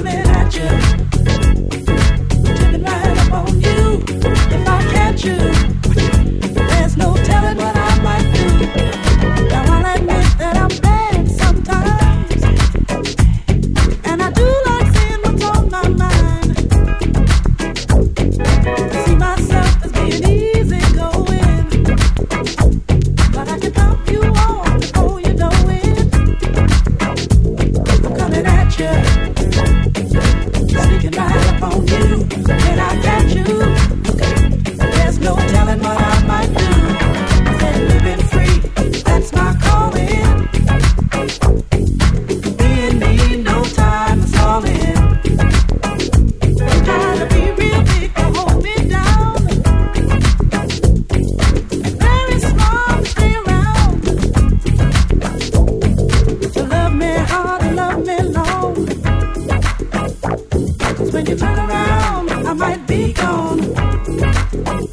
Yeah.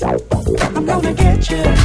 I'm gonna get you.